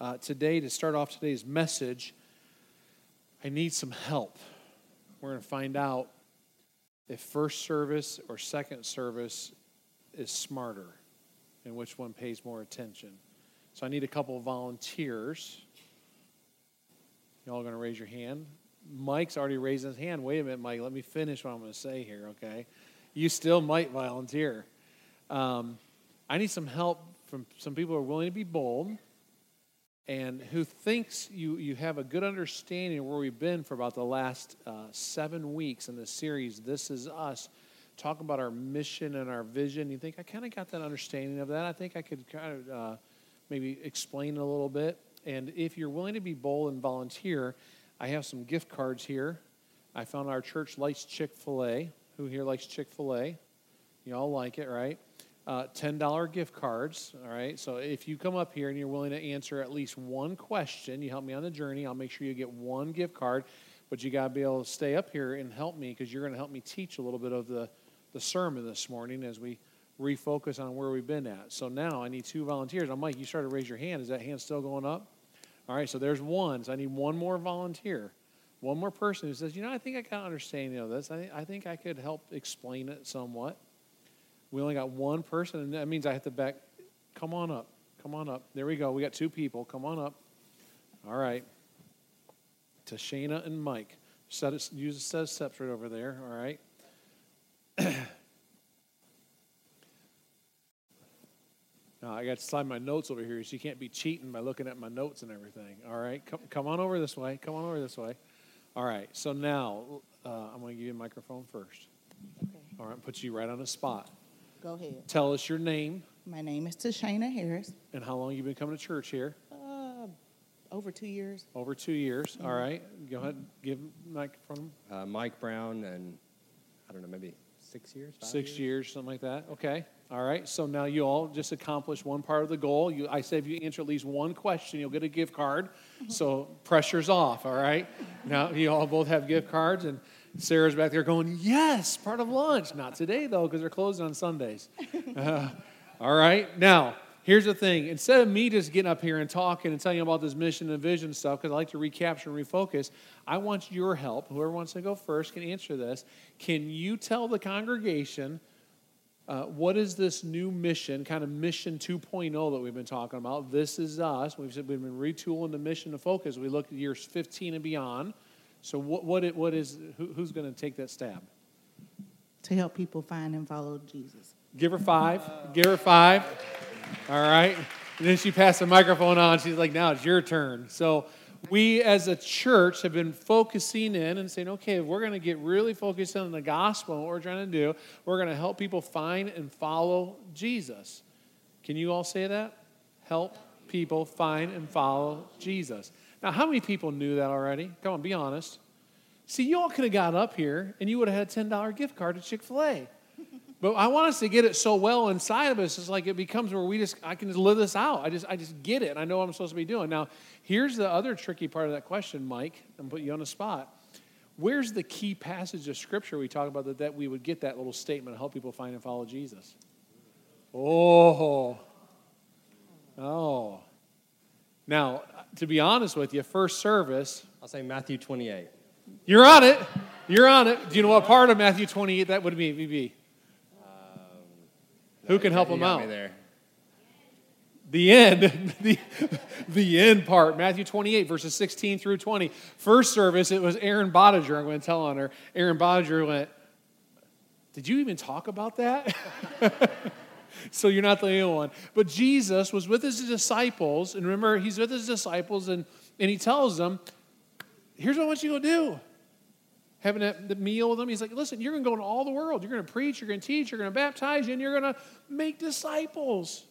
uh, today to start off today's message, I need some help. We're going to find out if first service or second service is smarter and which one pays more attention. So I need a couple of volunteers. Y'all going to raise your hand? Mike's already raised his hand. Wait a minute, Mike. Let me finish what I'm going to say here, okay? You still might volunteer. Um, I need some help from some people who are willing to be bold and who thinks you, you have a good understanding of where we've been for about the last uh, seven weeks in this series, This Is Us, talking about our mission and our vision. You think, I kind of got that understanding of that. I think I could kind of uh, maybe explain a little bit. And if you're willing to be bold and volunteer, I have some gift cards here. I found our church likes Chick fil A. Who here likes Chick fil A? You all like it, right? Uh, $10 gift cards. All right. So if you come up here and you're willing to answer at least one question, you help me on the journey, I'll make sure you get one gift card. But you got to be able to stay up here and help me because you're going to help me teach a little bit of the, the sermon this morning as we refocus on where we've been at. So now I need two volunteers. I'm Mike, you started to raise your hand. Is that hand still going up? All right, so there's one. So I need one more volunteer. One more person who says, you know, I think I kind of understand you know, this. I, I think I could help explain it somewhat. We only got one person, and that means I have to back. Come on up. Come on up. There we go. We got two people. Come on up. All right. Tashana and Mike. Set it, use a set of steps right over there. All right. now I got to slide my notes over here, so you can't be cheating by looking at my notes and everything. All right. Come, come on over this way. Come on over this way. All right. So now uh, I'm going to give you a microphone first. Okay. All right. Put you right on the spot. Go ahead. Tell us your name My name is Tashana Harris. and how long you've been coming to church here. Uh, over two years. Over two years. All right. Go ahead. Give microphone. Uh, Mike Brown, and I don't know, maybe six years. five Six years, something like that. Okay. All right. So now you all just accomplished one part of the goal. You, I said if you answer at least one question, you'll get a gift card. So pressure's off. All right. Now you all both have gift cards, and Sarah's back there going, Yes, part of lunch. Not today, though, because they're closed on Sundays. Uh, all right. Now, here's the thing instead of me just getting up here and talking and telling you about this mission and vision stuff, because I like to recapture and refocus, I want your help. Whoever wants to go first can answer this. Can you tell the congregation? Uh, what is this new mission, kind of mission 2.0 that we've been talking about? This is us. We've, we've been retooling the mission to focus. We look at years 15 and beyond. So what, what, it, what is, who, who's going to take that stab? To help people find and follow Jesus. Give her five. Give her five. All right. And then she passed the microphone on. She's like, now it's your turn. So we as a church have been focusing in and saying, okay, if we're going to get really focused on the gospel and what we're trying to do, we're going to help people find and follow Jesus. Can you all say that? Help people find and follow Jesus. Now, how many people knew that already? Come on, be honest. See, you all could have got up here and you would have had a $10 gift card to Chick fil A. But I want us to get it so well inside of us, it's like it becomes where we just, I can just live this out. I just, I just get it. I know what I'm supposed to be doing. Now, here's the other tricky part of that question, Mike. I'm put you on the spot. Where's the key passage of scripture we talk about that, that we would get that little statement to help people find and follow Jesus? Oh. Oh. Now, to be honest with you, first service. I'll say Matthew 28. You're on it. You're on it. Do you know what part of Matthew 28 that would be? Um, Who can help him out? there. The end, the, the end part, Matthew 28, verses 16 through 20. First service, it was Aaron Bodiger. I'm going to tell on her. Aaron Bodiger went, Did you even talk about that? so you're not the only one. But Jesus was with his disciples, and remember, he's with his disciples, and, and he tells them, Here's what I want you to do. Having that, the meal with them, he's like, Listen, you're going to go into all the world. You're going to preach, you're going to teach, you're going to baptize, and you're going to make disciples.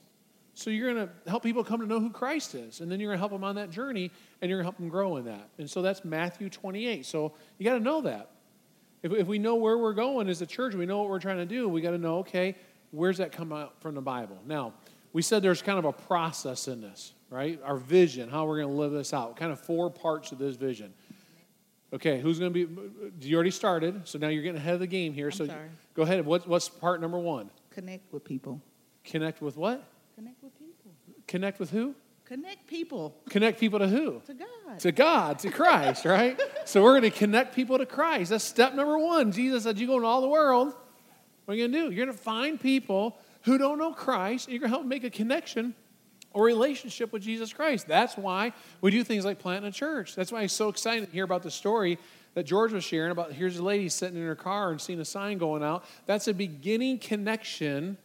So you're going to help people come to know who Christ is, and then you're going to help them on that journey, and you're going to help them grow in that. And so that's Matthew 28. So you got to know that. If we know where we're going as a church, we know what we're trying to do, we got to know, okay, Where's that come out from the Bible? Now, we said there's kind of a process in this, right? Our vision, how we're going to live this out. Kind of four parts of this vision. Okay, who's going to be? You already started, so now you're getting ahead of the game here. I'm so sorry. go ahead. What, what's part number one? Connect with people. Connect with what? Connect with people. Connect with who? Connect people Connect people to who? to God. To God, to Christ, right? So we're going to connect people to Christ. That's step number one. Jesus said, You go into all the world. What are you going to do? You're going to find people who don't know Christ, and you're going to help make a connection or relationship with Jesus Christ. That's why we do things like planting a church. That's why I'm so excited to hear about the story that George was sharing about here's a lady sitting in her car and seeing a sign going out. That's a beginning connection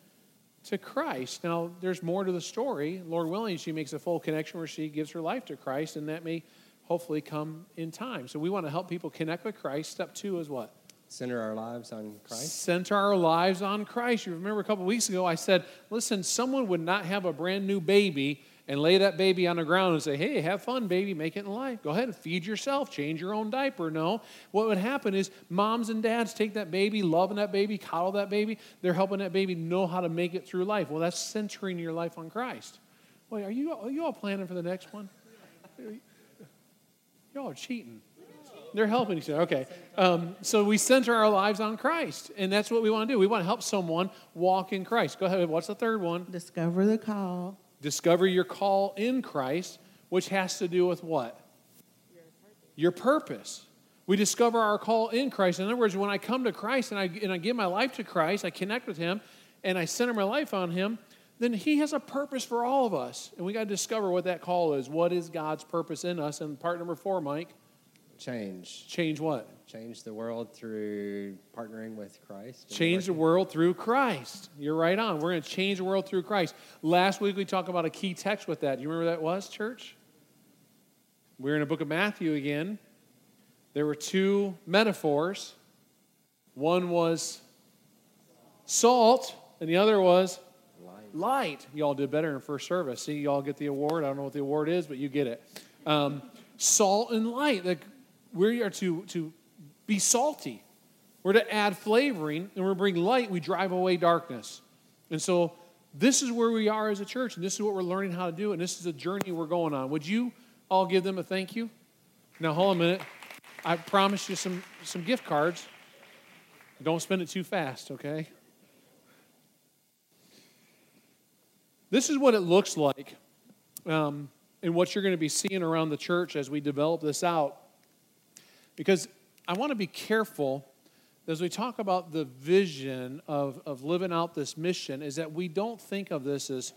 to Christ. Now, there's more to the story. Lord willing, she makes a full connection where she gives her life to Christ, and that may hopefully come in time. So we want to help people connect with Christ. Step two is what? Center our lives on Christ. Center our lives on Christ. You remember a couple weeks ago, I said, listen, someone would not have a brand new baby and lay that baby on the ground and say, hey, have fun, baby, make it in life. Go ahead and feed yourself, change your own diaper. No. What would happen is moms and dads take that baby, loving that baby, coddle that baby. They're helping that baby know how to make it through life. Well, that's centering your life on Christ. Wait, are you, are you all planning for the next one? Y'all are cheating. They're helping each other. Okay. Um, so we center our lives on Christ, and that's what we want to do. We want to help someone walk in Christ. Go ahead. What's the third one? Discover the call. Discover your call in Christ, which has to do with what? Your purpose. We discover our call in Christ. In other words, when I come to Christ and I, and I give my life to Christ, I connect with Him, and I center my life on Him, then He has a purpose for all of us. And we got to discover what that call is. What is God's purpose in us? And part number four, Mike, Change. change what? Change the world through partnering with Christ. Change the world through Christ. You're right on. We're going to change the world through Christ. Last week we talked about a key text with that. Do you remember what that was, church? We're in the book of Matthew again. There were two metaphors. One was salt, and the other was Light. light. Y'all did better in first service. See, y'all get the award. I don't know what the award is, but you get it. Um, salt and light. Like we are to to be salty. We're to add flavoring, and we're bring light. We drive away darkness. And so this is where we are as a church, and this is what we're learning how to do, and this is a journey we're going on. Would you all give them a thank you? Now hold on a minute. I promised you some some gift cards. Don't spend it too fast, okay? This is what it looks like um, and what you're going to be seeing around the church as we develop this out. Because I want to be careful as we talk about the vision of, of living out this mission, is that we don't think of this as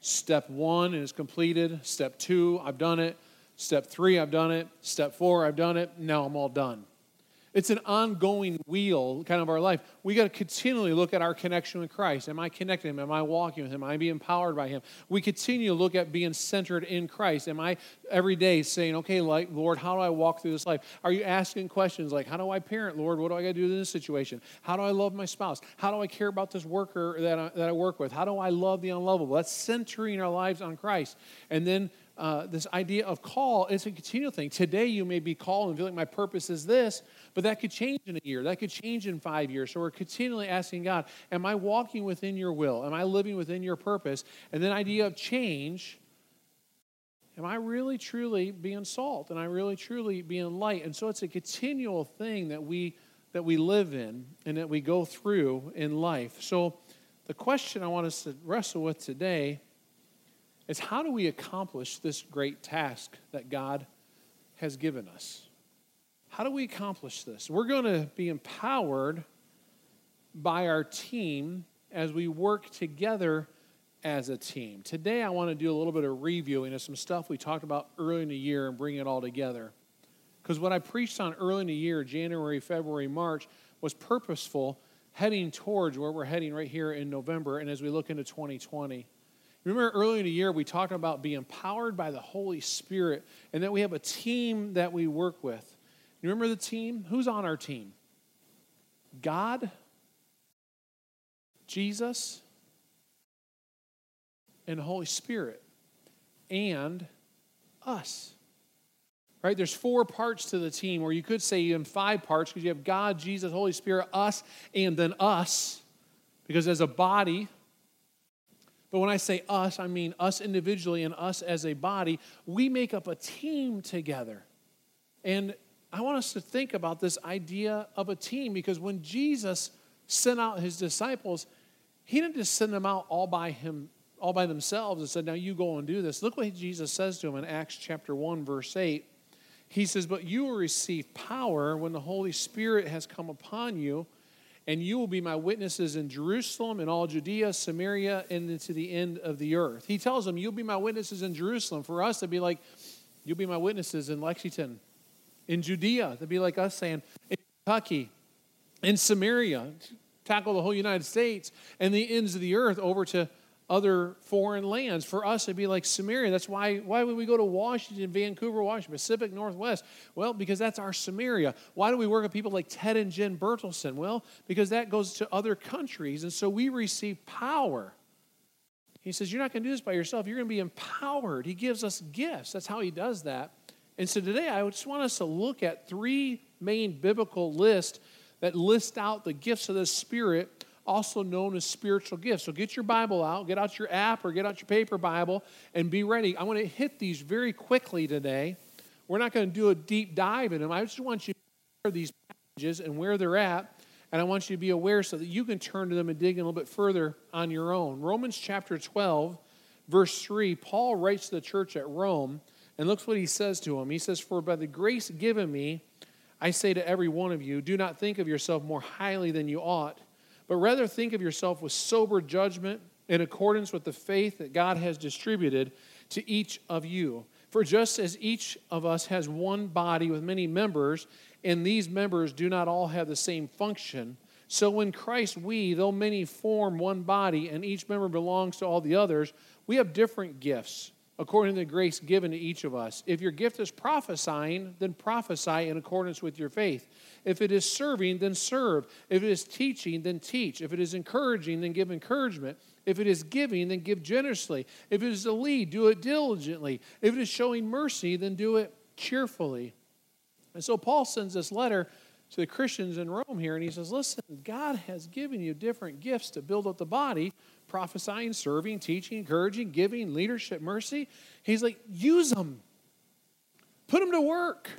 step one it's completed, step two, I've done it, step three, I've done it, step four, I've done it, now I'm all done. It's an ongoing wheel, kind of our life. We got to continually look at our connection with Christ. Am I connecting Him? Am I walking with Him? Am I being empowered by Him? We continue to look at being centered in Christ. Am I every day saying, okay, like, Lord, how do I walk through this life? Are you asking questions like, how do I parent, Lord? What do I got to do in this situation? How do I love my spouse? How do I care about this worker that I, that I work with? How do I love the unlovable? That's centering our lives on Christ. And then uh, this idea of call is a continual thing. Today, you may be called and feel like my purpose is this, but that could change in a year. That could change in five years. So we're continually asking God, Am I walking within your will? Am I living within your purpose? And then, idea of change. Am I really truly being salt? And I really truly being light? And so it's a continual thing that we that we live in and that we go through in life. So the question I want us to wrestle with today is how do we accomplish this great task that God has given us? How do we accomplish this? We're going to be empowered by our team as we work together as a team. Today, I want to do a little bit of reviewing of some stuff we talked about early in the year and bring it all together. Because what I preached on early in the year, January, February, March, was purposeful, heading towards where we're heading right here in November and as we look into 2020. Remember earlier in the year, we talked about being empowered by the Holy Spirit and that we have a team that we work with. You remember the team? Who's on our team? God, Jesus, and Holy Spirit, and us. Right? There's four parts to the team, or you could say even five parts because you have God, Jesus, Holy Spirit, us, and then us. Because as a body, but when I say us, I mean us individually and us as a body. We make up a team together. And I want us to think about this idea of a team because when Jesus sent out his disciples, he didn't just send them out all by him all by themselves and said, Now you go and do this. Look what Jesus says to them in Acts chapter 1, verse 8. He says, But you will receive power when the Holy Spirit has come upon you, and you will be my witnesses in Jerusalem in all Judea, Samaria, and into the end of the earth. He tells them, You'll be my witnesses in Jerusalem. For us, to be like, You'll be my witnesses in Lexington, in Judea. That'd be like us saying, In Kentucky, in Samaria, tackle the whole United States, and the ends of the earth over to other foreign lands. For us, it'd be like Samaria. That's why, why would we go to Washington, Vancouver, Washington, Pacific Northwest? Well, because that's our Samaria. Why do we work with people like Ted and Jen Bertelson? Well, because that goes to other countries. And so we receive power. He says, You're not going to do this by yourself. You're going to be empowered. He gives us gifts. That's how he does that. And so today, I just want us to look at three main biblical lists that list out the gifts of the Spirit also known as spiritual gifts. So get your Bible out, get out your app or get out your paper Bible, and be ready. I want to hit these very quickly today. We're not going to do a deep dive in them. I just want you to hear these passages and where they're at, and I want you to be aware so that you can turn to them and dig in a little bit further on your own. Romans chapter 12, verse 3, Paul writes to the church at Rome, and looks what he says to him. He says, For by the grace given me, I say to every one of you, do not think of yourself more highly than you ought but rather think of yourself with sober judgment in accordance with the faith that God has distributed to each of you. For just as each of us has one body with many members, and these members do not all have the same function, so in Christ we, though many form one body, and each member belongs to all the others, we have different gifts according to the grace given to each of us. If your gift is prophesying, then prophesy in accordance with your faith. If it is serving, then serve. If it is teaching, then teach. If it is encouraging, then give encouragement. If it is giving, then give generously. If it is to lead, do it diligently. If it is showing mercy, then do it cheerfully. And so Paul sends this letter to the Christians in Rome here, and he says, Listen, God has given you different gifts to build up the body prophesying, serving, teaching, encouraging, giving, leadership, mercy. He's like, use them, put them to work.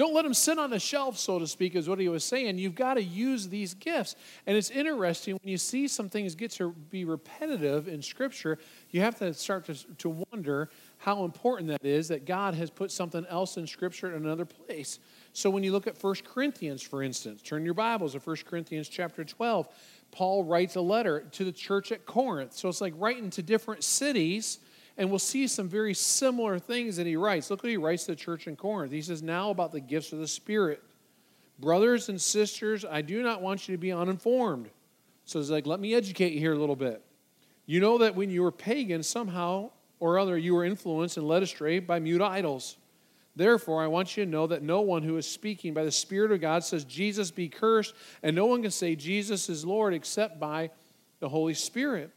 Don't let them sit on the shelf, so to speak, is what he was saying. You've got to use these gifts. And it's interesting when you see some things get to be repetitive in Scripture, you have to start to, to wonder how important that is that God has put something else in Scripture in another place. So when you look at 1 Corinthians, for instance, turn your Bibles to 1 Corinthians chapter 12. Paul writes a letter to the church at Corinth. So it's like writing to different cities, and we'll see some very similar things that he writes. Look what he writes to the church in Corinth. He says, Now about the gifts of the Spirit. Brothers and sisters, I do not want you to be uninformed. So it's like, let me educate you here a little bit. You know that when you were pagan, somehow or other, you were influenced and led astray by mute idols. Therefore, I want you to know that no one who is speaking by the Spirit of God says, Jesus be cursed, and no one can say Jesus is Lord except by the Holy Spirit.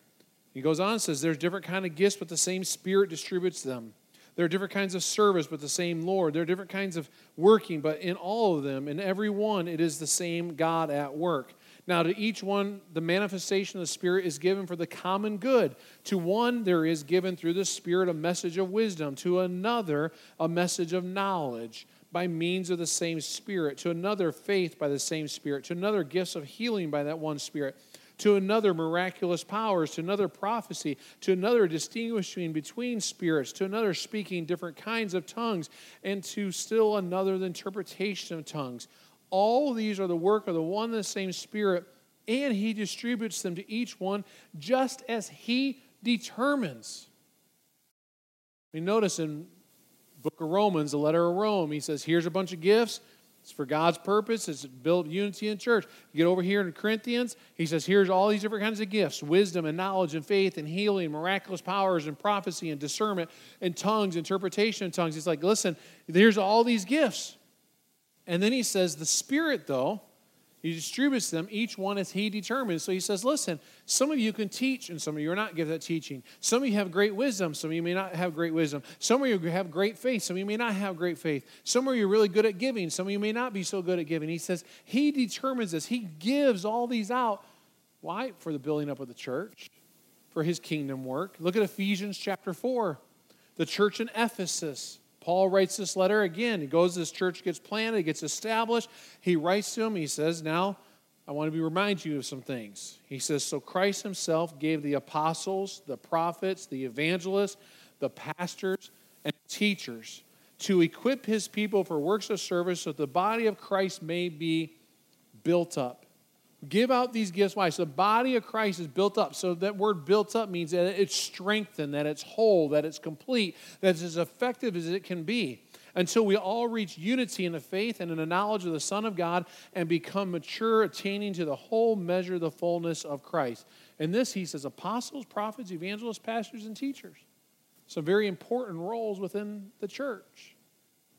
He goes on and says, There's different kind of gifts, but the same Spirit distributes them. There are different kinds of service, but the same Lord. There are different kinds of working, but in all of them, in every one, it is the same God at work. Now, to each one, the manifestation of the Spirit is given for the common good. To one, there is given through the Spirit a message of wisdom, to another, a message of knowledge by means of the same Spirit, to another, faith by the same Spirit, to another, gifts of healing by that one Spirit, to another, miraculous powers, to another, prophecy, to another, distinguishing between spirits, to another, speaking different kinds of tongues, and to still another, the interpretation of tongues. All these are the work of the one and the same Spirit, and He distributes them to each one just as He determines. We notice in book of Romans, the letter of Rome, he says, here's a bunch of gifts. It's for God's purpose. It's to build unity in church. You get over here in Corinthians, he says, here's all these different kinds of gifts wisdom and knowledge and faith and healing, miraculous powers and prophecy and discernment and tongues, interpretation of tongues. He's like, listen, there's all these gifts. And then he says, the Spirit, though, he distributes them, each one as he determines. So he says, listen, some of you can teach, and some of you are not gifted at teaching. Some of you have great wisdom, some of you may not have great wisdom. Some of you have great faith, some of you may not have great faith. Some of you are really good at giving, some of you may not be so good at giving. He says, he determines this. He gives all these out. Why? For the building up of the church, for his kingdom work. Look at Ephesians chapter 4. The church in Ephesus Paul writes this letter again. He goes, this church gets planted, it gets established. He writes to him, he says, Now, I want to remind you of some things. He says, So Christ himself gave the apostles, the prophets, the evangelists, the pastors, and teachers to equip his people for works of service so that the body of Christ may be built up. Give out these gifts. Why? So the body of Christ is built up. So that word built up means that it's strengthened, that it's whole, that it's complete, that it's as effective as it can be until we all reach unity in the faith and in the knowledge of the Son of God and become mature, attaining to the whole measure, of the fullness of Christ. And this, he says, apostles, prophets, evangelists, pastors, and teachers. Some very important roles within the church.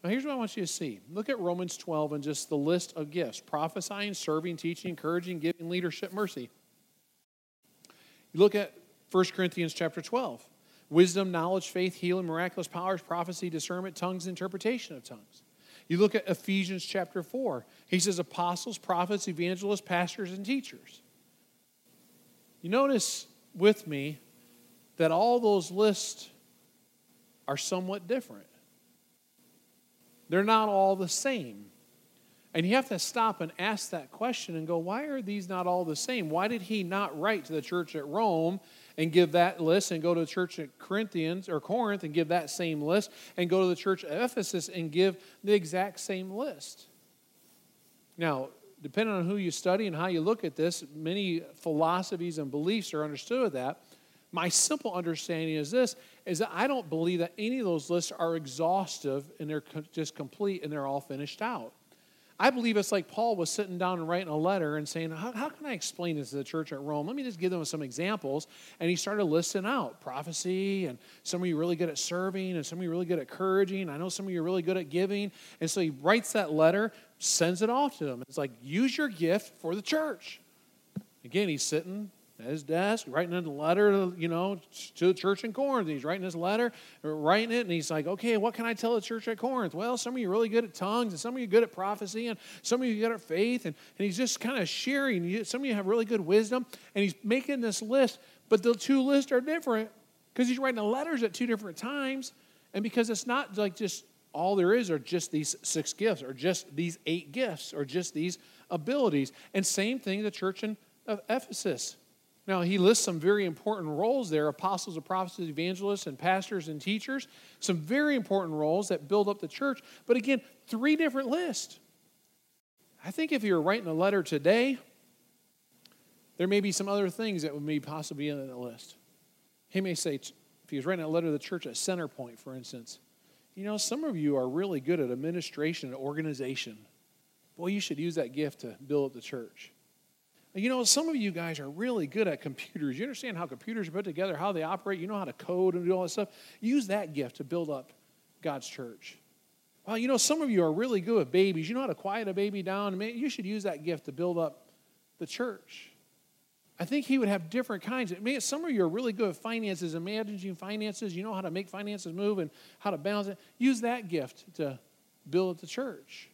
Now, here's what I want you to see. Look at Romans 12 and just the list of gifts prophesying, serving, teaching, encouraging, giving, leadership, mercy. You look at 1 Corinthians chapter 12 wisdom, knowledge, faith, healing, miraculous powers, prophecy, discernment, tongues, interpretation of tongues. You look at Ephesians chapter 4. He says apostles, prophets, evangelists, pastors, and teachers. You notice with me that all those lists are somewhat different. They're not all the same. And you have to stop and ask that question and go, why are these not all the same? Why did he not write to the church at Rome and give that list and go to the church at Corinthians or Corinth and give that same list and go to the church at Ephesus and give the exact same list? Now, depending on who you study and how you look at this, many philosophies and beliefs are understood that. My simple understanding is this is that I don't believe that any of those lists are exhaustive and they're just complete and they're all finished out. I believe it's like Paul was sitting down and writing a letter and saying, how, how, can I explain this to the church at Rome? Let me just give them some examples. And he started listing out prophecy, and some of you really good at serving, and some of you really good at encouraging. I know some of you are really good at giving. And so he writes that letter, sends it off to them. It's like, use your gift for the church. Again, he's sitting at his desk, writing a letter, you know, to the church in Corinth. He's writing this letter, writing it, and he's like, okay, what can I tell the church at Corinth? Well, some of you really good at tongues, and some of you good at prophecy, and some of you good at faith, and, and he's just kind of sharing. Some of you have really good wisdom, and he's making this list, but the two lists are different because he's writing the letters at two different times, and because it's not like just all there is are just these six gifts, or just these eight gifts, or just these abilities. And same thing the church in of Ephesus now, he lists some very important roles there apostles, prophets, evangelists, and pastors and teachers. Some very important roles that build up the church. But again, three different lists. I think if you're writing a letter today, there may be some other things that would be possibly in the list. He may say, if he was writing a letter to the church at Centerpoint, for instance, you know, some of you are really good at administration and organization. Boy, you should use that gift to build up the church. You know, some of you guys are really good at computers. You understand how computers are put together, how they operate. You know how to code and do all that stuff. Use that gift to build up God's church. Well, you know, some of you are really good with babies. You know how to quiet a baby down. Man, you should use that gift to build up the church. I think he would have different kinds. I mean, some of you are really good at finances and managing finances. You know how to make finances move and how to balance it. Use that gift to build the church.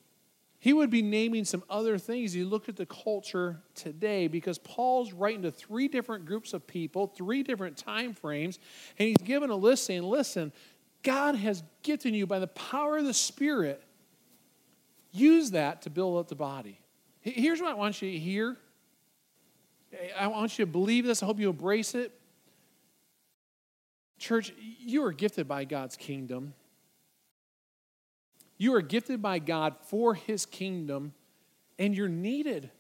He would be naming some other things. You look at the culture today because Paul's writing to three different groups of people, three different time frames, and he's given a list saying, listen, God has gifted you by the power of the Spirit. Use that to build up the body. Here's what I want you to hear. I want you to believe this. I hope you embrace it. Church, you are gifted by God's kingdom. You are gifted by God for His kingdom, and you're needed.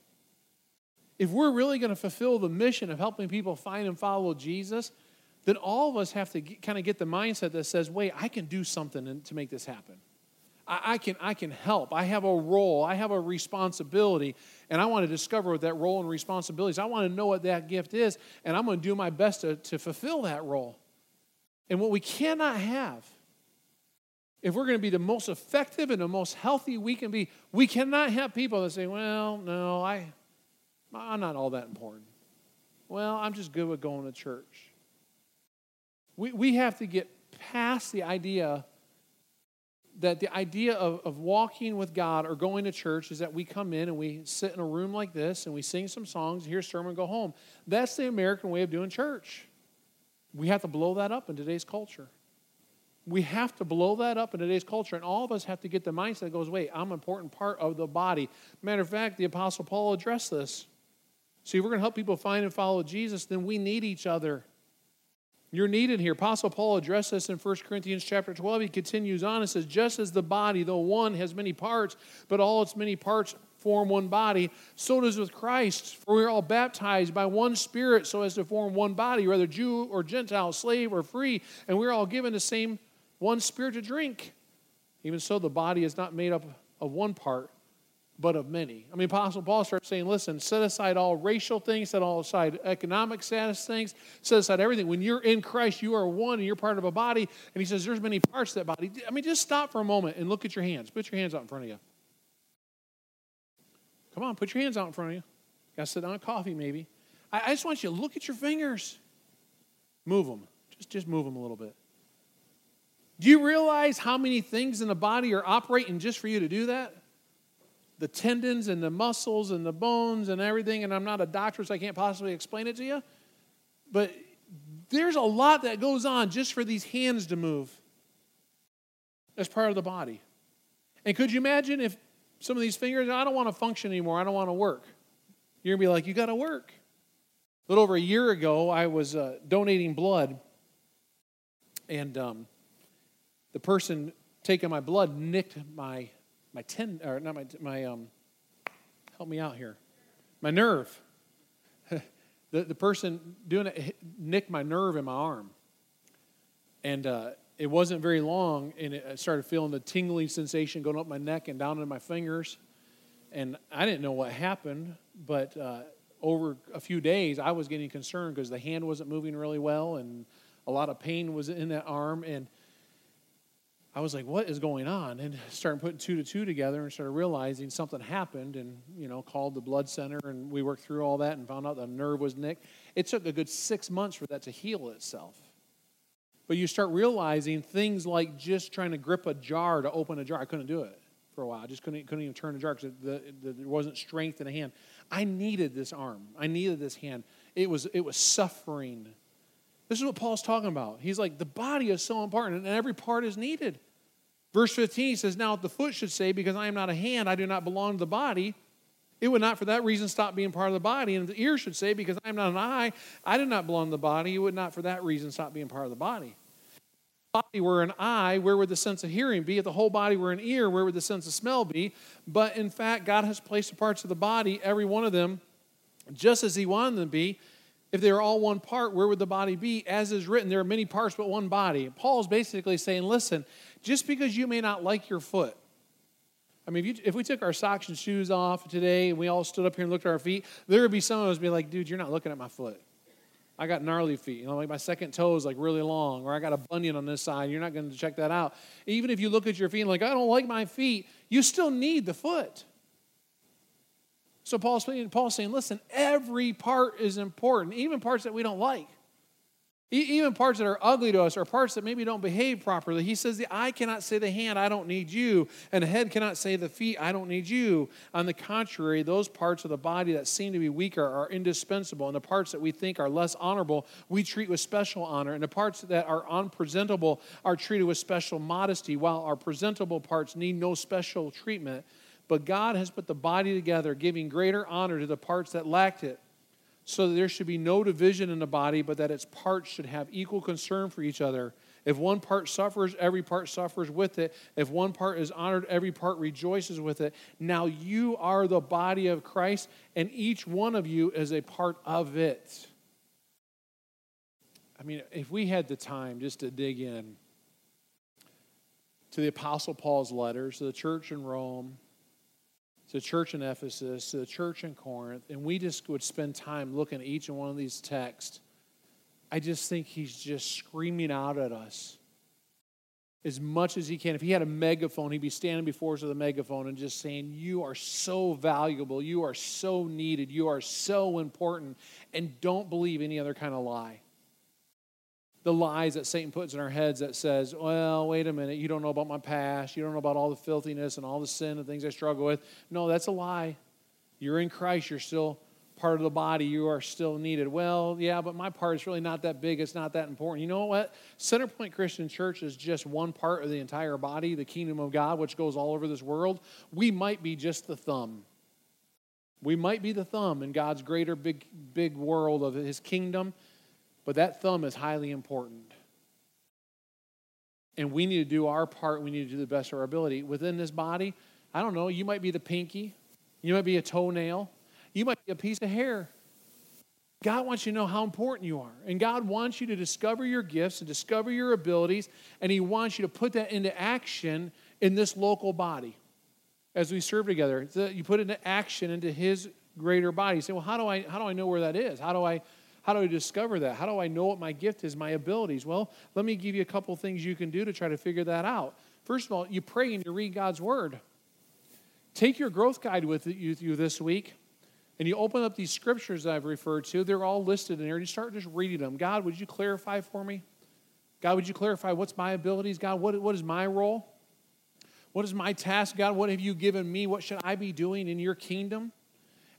If we're really going to fulfill the mission of helping people find and follow Jesus, then all of us have to get, kind of get the mindset that says, wait, I can do something to make this happen. I, I, can, I can help. I have a role. I have a responsibility. And I want to discover what that role and responsibility is. I want to know what that gift is. And I'm going to do my best to, to fulfill that role. And what we cannot have if we're going to be the most effective and the most healthy we can be, we cannot have people that say, well, no, I, I'm not all that important. Well, I'm just good with going to church. We, we have to get past the idea that the idea of, of walking with God or going to church is that we come in and we sit in a room like this and we sing some songs, hear a sermon, go home. That's the American way of doing church. We have to blow that up in today's culture we have to blow that up in today's culture, and all of us have to get the mindset that goes, wait, I'm an important part of the body. Matter of fact, the Apostle Paul addressed this. See, if we're going to help people find and follow Jesus, then we need each other. You're needed here. Apostle Paul addressed this in 1 Corinthians chapter 12. He continues on and says, Just as the body, though one, has many parts, but all its many parts form one body, so does with Christ. For we are all baptized by one Spirit so as to form one body, whether Jew or Gentile, slave or free, and we're all given the same one Spirit to drink. Even so, the body is not made up of one part, but of many. I mean, Apostle Paul starts saying, listen, set aside all racial things, set all aside economic status things, set aside everything. When you're in Christ, you are one and you're part of a body. And he says, there's many parts to that body. I mean, just stop for a moment and look at your hands. Put your hands out in front of you. Come on, put your hands out in front of you. Got to sit down a coffee, maybe. I, I just want you to look at your fingers. Move them. Just, just move them a little bit. Do you realize how many things in the body are operating just for you to do that? the tendons and the muscles and the bones and everything. And I'm not a doctor, so I can't possibly explain it to you. But there's a lot that goes on just for these hands to move as part of the body. And could you imagine if some of these fingers, I don't want to function anymore, I don't want to work? You're going to be like, you got to work. A little over a year ago, I was uh, donating blood, and um, the person taking my blood nicked my my ten or not my my um help me out here. My nerve. The, the person doing it nicked my nerve in my arm. And uh, it wasn't very long and it, i started feeling the tingling sensation going up my neck and down into my fingers. And i didn't know what happened but uh, over a few days i was getting concerned because the hand wasn't moving really well and a lot of pain was in that arm. And I was like, what is going on? And started putting two to two together and started realizing something happened and, you know, called the blood center and we worked through all that and found out the nerve was nicked. It took a good six months for that to heal itself. But you start realizing things like just trying to grip a jar to open a jar. I couldn't do it for a while. I just couldn't, couldn't even turn a jar because the, the, there wasn't strength in the hand. I needed this arm. I needed this hand. It was, it was suffering this is what Paul's talking about. He's like, the body is so important and every part is needed. Verse 15, he says, Now the foot should say, Because I am not a hand, I do not belong to the body. It would not for that reason stop being part of the body. And the ear should say, Because I am not an eye, I do not belong to the body. It would not for that reason stop being part of the body. If the body were an eye, where would the sense of hearing be? If the whole body were an ear, where would the sense of smell be? But in fact, God has placed the parts of the body, every one of them, just as He wanted them to be. If they were all one part, where would the body be? As is written, there are many parts but one body. Paul's basically saying, listen, just because you may not like your foot, I mean, if, you, if, we took our socks and shoes off today and we all stood up here and looked at our feet, there would be some of us be like, dude, you're not looking at my foot. I got gnarly feet. You know, like my second toe is like really long, or I got a bunion on this side. You're not going to check that out. Even if you look at your feet and like, I don't like my feet, you still need the foot. So Paul's, Paul's saying, listen, every part is important, even parts that we don't like. Even parts that are ugly to us or parts that maybe don't behave properly. He says the eye cannot say the hand, I don't need you. And the head cannot say the feet, I don't need you. On the contrary, those parts of the body that seem to be weaker are indispensable. And the parts that we think are less honorable, we treat with special honor. And the parts that are unpresentable are treated with special modesty, while our presentable parts need no special treatment. But God has put the body together, giving greater honor to the parts that lacked it, so that there should be no division in the body, but that its parts should have equal concern for each other. If one part suffers, every part suffers with it. If one part is honored, every part rejoices with it. Now you are the body of Christ, and each one of you is a part of it. I mean, if we had the time just to dig in to the Apostle Paul's letters to the church in Rome, to the church in Ephesus, to the church in Corinth, and we just would spend time looking at each and one of these texts, I just think he's just screaming out at us as much as he can. If he had a megaphone, he'd be standing before us with a megaphone and just saying, You are so valuable. You are so needed. You are so important. And don't believe any other kind of lie the lies that Satan puts in our heads that says, well, wait a minute, you don't know about my past. You don't know about all the filthiness and all the sin and things I struggle with. No, that's a lie. You're in Christ. You're still part of the body. You are still needed. Well, yeah, but my part is really not that big. It's not that important. You know what? Centerpoint Christian Church is just one part of the entire body, the kingdom of God, which goes all over this world. We might be just the thumb. We might be the thumb in God's greater big, big world of his kingdom, but that thumb is highly important. And we need to do our part. We need to do the best of our ability. Within this body, I don't know, you might be the pinky, you might be a toenail, you might be a piece of hair. God wants you to know how important you are. And God wants you to discover your gifts and discover your abilities, and He wants you to put that into action in this local body as we serve together. You put it into action into His greater body. You say, well, how do I how do I know where that is? How do I how do I discover that? How do I know what my gift is, my abilities? Well, let me give you a couple things you can do to try to figure that out. First of all, you pray and you read God's word. Take your growth guide with you this week and you open up these scriptures that I've referred to, they're all listed in there, and you start just reading them. God, would you clarify for me? God, would you clarify what's my abilities? God, what, what is my role? What is my task? God, what have you given me? What should I be doing in your kingdom?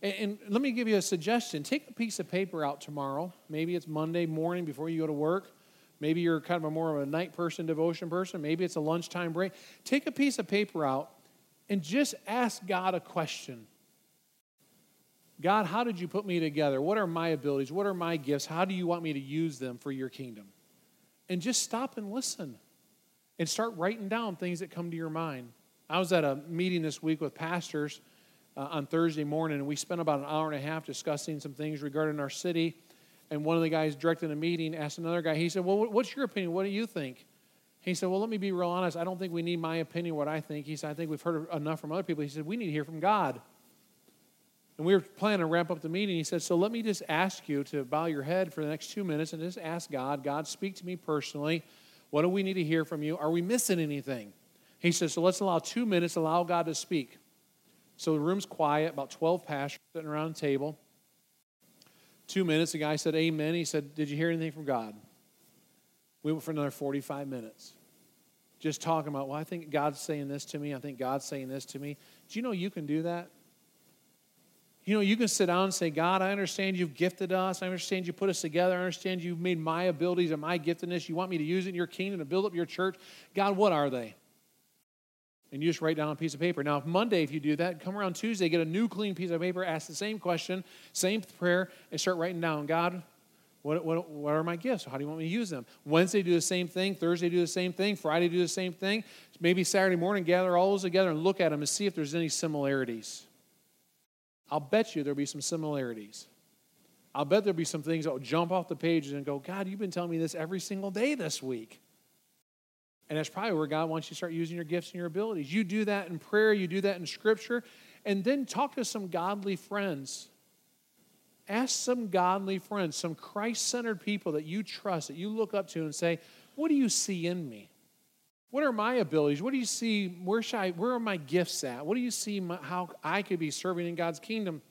And, and let me give you a suggestion. Take a piece of paper out tomorrow. Maybe it's Monday morning before you go to work. Maybe you're kind of a more of a night person, devotion person. Maybe it's a lunchtime break. Take a piece of paper out and just ask God a question. God, how did you put me together? What are my abilities? What are my gifts? How do you want me to use them for your kingdom? And just stop and listen and start writing down things that come to your mind. I was at a meeting this week with pastors uh, on Thursday morning, and we spent about an hour and a half discussing some things regarding our city. And one of the guys directing the meeting asked another guy, he said, Well, what's your opinion? What do you think? He said, Well, let me be real honest. I don't think we need my opinion, what I think. He said, I think we've heard enough from other people. He said, We need to hear from God. And we were planning to wrap up the meeting. He said, So let me just ask you to bow your head for the next two minutes and just ask God, God, speak to me personally. What do we need to hear from you? Are we missing anything? He says, So let's allow two minutes, allow God to speak. So the room's quiet, about 12 pastors sitting around a table. Two minutes, the guy said, Amen. He said, Did you hear anything from God? We went for another 45 minutes. Just talking about, well, I think God's saying this to me. I think God's saying this to me. Do you know you can do that? You know, you can sit down and say, God, I understand you've gifted us. I understand you put us together. I understand you've made my abilities and my giftedness. You want me to use it in your kingdom to build up your church. God, what are they? And you just write down a piece of paper. Now, if Monday, if you do that, come around Tuesday, get a new clean piece of paper, ask the same question, same prayer, and start writing down, God, what, what, what are my gifts? How do you want me to use them? Wednesday, do the same thing. Thursday, do the same thing. Friday, do the same thing. Maybe Saturday morning, gather all those together and look at them and see if there's any similarities. I'll bet you there'll be some similarities. I'll bet there'll be some things that will jump off the pages and go, God, you've been telling me this every single day this week. And that's probably where God wants you to start using your gifts and your abilities. You do that in prayer, you do that in scripture, and then talk to some godly friends. Ask some godly friends, some Christ centered people that you trust, that you look up to, and say, What do you see in me? What are my abilities? What do you see? Where should I? Where are my gifts at? What do you see? My, how I could be serving in God's kingdom?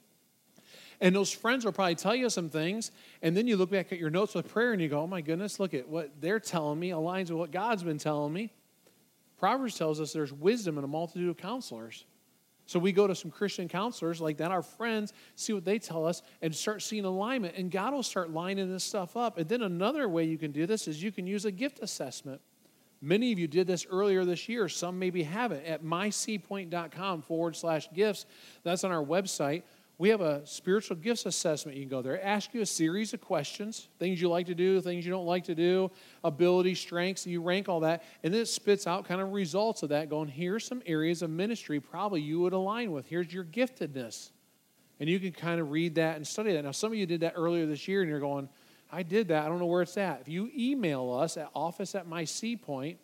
And those friends will probably tell you some things, and then you look back at your notes with prayer and you go, "Oh my goodness, look at what they're telling me aligns with what God's been telling me." Proverbs tells us there's wisdom in a multitude of counselors. So we go to some Christian counselors like that, our friends, see what they tell us, and start seeing alignment. And God will start lining this stuff up. And then another way you can do this is you can use a gift assessment. Many of you did this earlier this year. Some maybe haven't. At mycpoint.com forward slash gifts, that's on our website. We have a spiritual gifts assessment. You can go there, ask you a series of questions, things you like to do, things you don't like to do, ability, strengths, you rank all that, and then it spits out kind of results of that, going, here's some areas of ministry probably you would align with. Here's your giftedness. And you can kind of read that and study that. Now, some of you did that earlier this year, and you're going, I did that. I don't know where it's at. If you email us at office at my C point,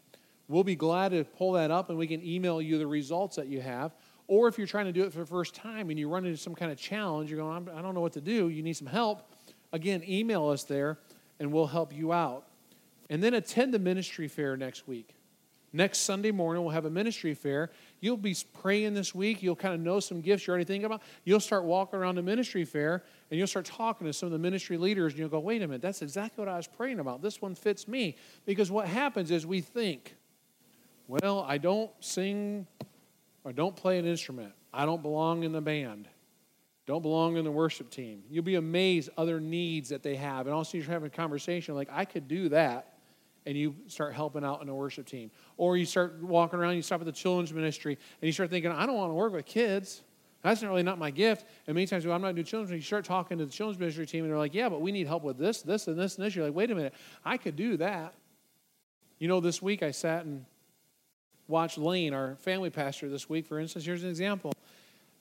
we'll be glad to pull that up and we can email you the results that you have. Or if you're trying to do it for the first time and you run into some kind of challenge, you're going, I don't know what to do, you need some help, again, email us there and we'll help you out. And then attend the ministry fair next week. Next Sunday morning, we'll have a ministry fair. You'll be praying this week. You'll kind of know some gifts you're already thinking about. You'll start walking around the ministry fair and you'll start talking to some of the ministry leaders and you'll go, wait a minute, that's exactly what I was praying about. This one fits me. Because what happens is we think, well, I don't sing or don't play an instrument. I don't belong in the band. Don't belong in the worship team. You'll be amazed other needs that they have. And also you're having a conversation like, I could do that and you start helping out in a worship team. Or you start walking around, you stop at the children's ministry, and you start thinking, I don't want to work with kids. That's not really not my gift. And many times, well, I'm not doing children's ministry. You start talking to the children's ministry team, and they're like, yeah, but we need help with this, this, and this, and this. You're like, wait a minute, I could do that. You know, this week I sat and watched Lane, our family pastor, this week, for instance. Here's an example.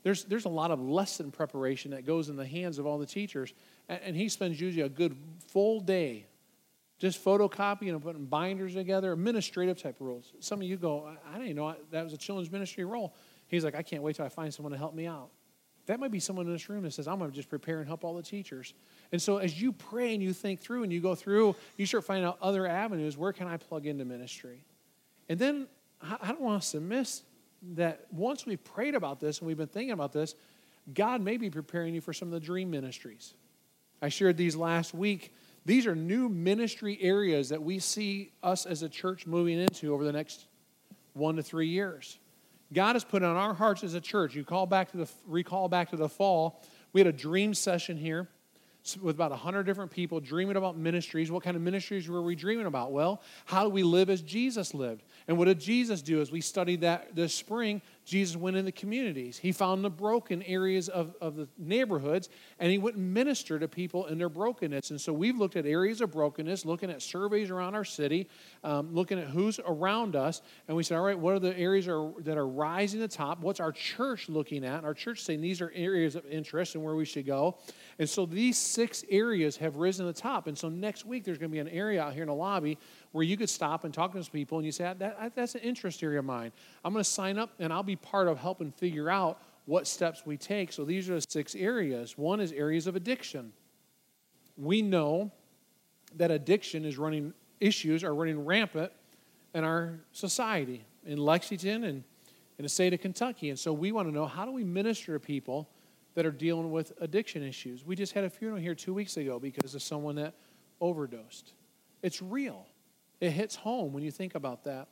There's, there's a lot of lesson preparation that goes in the hands of all the teachers. And, and he spends usually a good full day just photocopying and putting binders together, administrative type of rules. Some of you go, I, I didn't know that was a children's ministry role. He's like, I can't wait till I find someone to help me out. That might be someone in this room that says, I'm going to just prepare and help all the teachers. And so as you pray and you think through and you go through, you start finding out other avenues. Where can I plug into ministry? And then I don't want us to miss that once we've prayed about this and we've been thinking about this, God may be preparing you for some of the dream ministries. I shared these last week. These are new ministry areas that we see us as a church moving into over the next one to three years. God has put on our hearts as a church. You call back to the recall back to the fall. We had a dream session here with about 100 different people dreaming about ministries. What kind of ministries were we dreaming about? Well, how do we live as Jesus lived? And what did Jesus do? As we studied that this spring, Jesus went in the communities. He found the broken areas of, of the neighborhoods and he went and ministered to people in their brokenness. And so we've looked at areas of brokenness, looking at surveys around our city, um, looking at who's around us. And we said, all right, what are the areas are, that are rising to the top? What's our church looking at? And our church saying these are areas of interest and where we should go. And so these six areas have risen to the top. And so next week there's going to be an area out here in the lobby where you could stop and talk to people and you say, that, that's an interest area of mine. I'm going to sign up and I'll be part of helping figure out what steps we take. So these are the six areas. One is areas of addiction. We know that addiction is running, issues are running rampant in our society, in Lexington and in the state of Kentucky. And so we want to know how do we minister to people that are dealing with addiction issues? We just had a funeral here two weeks ago because of someone that overdosed. It's real. It hits home when you think about that.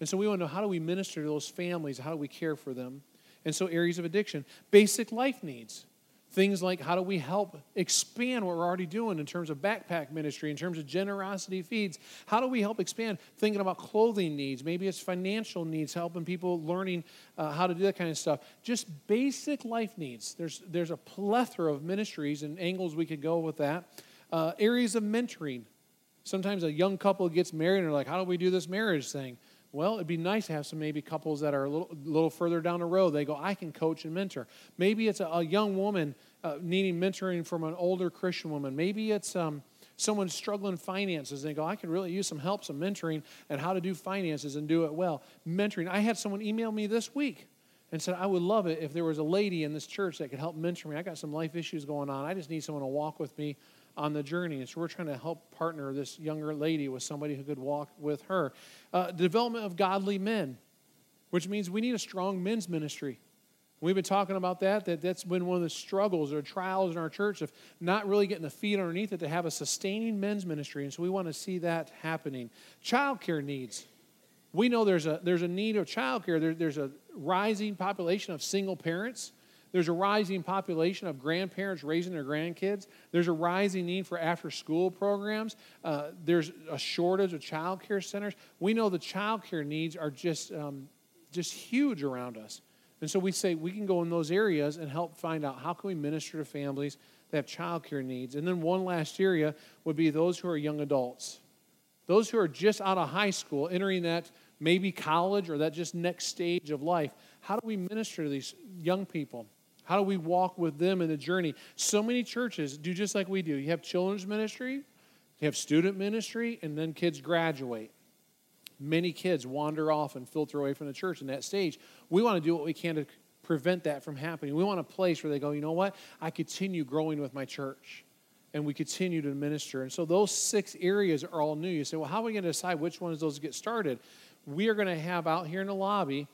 And so we want to know how do we minister to those families? How do we care for them? And so, areas of addiction, basic life needs. Things like how do we help expand what we're already doing in terms of backpack ministry, in terms of generosity feeds? How do we help expand thinking about clothing needs? Maybe it's financial needs, helping people learning uh, how to do that kind of stuff. Just basic life needs. There's, there's a plethora of ministries and angles we could go with that. Uh, areas of mentoring. Sometimes a young couple gets married and they're like, how do we do this marriage thing? Well, it'd be nice to have some maybe couples that are a little, little further down the road. They go, I can coach and mentor. Maybe it's a, a young woman uh, needing mentoring from an older Christian woman. Maybe it's um, someone struggling finances. They go, I could really use some help, some mentoring, and how to do finances and do it well. Mentoring. I had someone email me this week and said, I would love it if there was a lady in this church that could help mentor me. I got some life issues going on. I just need someone to walk with me on the journey. And so we're trying to help partner this younger lady with somebody who could walk with her. Uh, development of godly men, which means we need a strong men's ministry. We've been talking about that, that that's been one of the struggles or trials in our church of not really getting the feet underneath it to have a sustaining men's ministry. And so we want to see that happening. Child care needs. We know there's a, there's a need of child care. There, there's a rising population of single parents. There's a rising population of grandparents raising their grandkids. There's a rising need for after school programs. Uh, there's a shortage of child care centers. We know the child care needs are just, um, just huge around us. And so we say we can go in those areas and help find out how can we minister to families that have child care needs. And then one last area would be those who are young adults. Those who are just out of high school, entering that maybe college or that just next stage of life. How do we minister to these young people? How do we walk with them in the journey? So many churches do just like we do. You have children's ministry, you have student ministry, and then kids graduate. Many kids wander off and filter away from the church in that stage. We want to do what we can to prevent that from happening. We want a place where they go, you know what? I continue growing with my church. And we continue to minister. And so those six areas are all new. You say, well, how are we going to decide which ones those get started? We are going to have out here in the lobby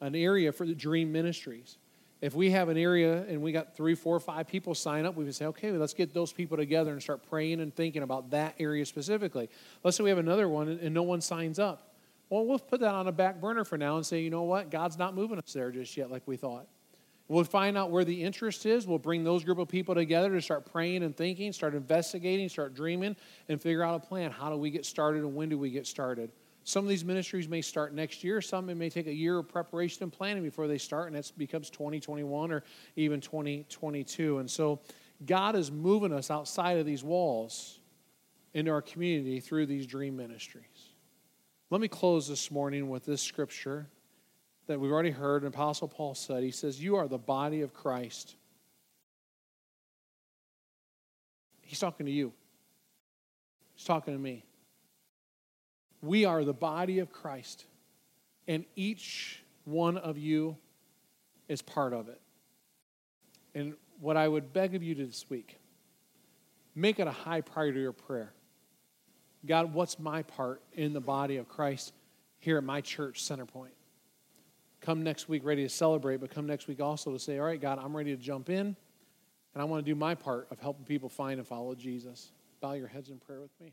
an area for the dream ministries if we have an area and we got three, four, five people sign up, we would say, okay, well, let's get those people together and start praying and thinking about that area specifically. Let's say we have another one and no one signs up. Well, we'll put that on a back burner for now and say, you know what? God's not moving us there just yet like we thought. We'll find out where the interest is. We'll bring those group of people together to start praying and thinking, start investigating, start dreaming, and figure out a plan. How do we get started and when do we get started? Some of these ministries may start next year. Some it may take a year of preparation and planning before they start, and that becomes 2021 or even 2022. And so God is moving us outside of these walls into our community through these dream ministries. Let me close this morning with this scripture that we've already heard. And Apostle Paul said, He says, You are the body of Christ. He's talking to you, He's talking to me. We are the body of Christ, and each one of you is part of it. And what I would beg of you this week, make it a high priority of prayer. God, what's my part in the body of Christ here at my church, Centerpoint? Come next week ready to celebrate, but come next week also to say, all right, God, I'm ready to jump in, and I want to do my part of helping people find and follow Jesus. Bow your heads in prayer with me.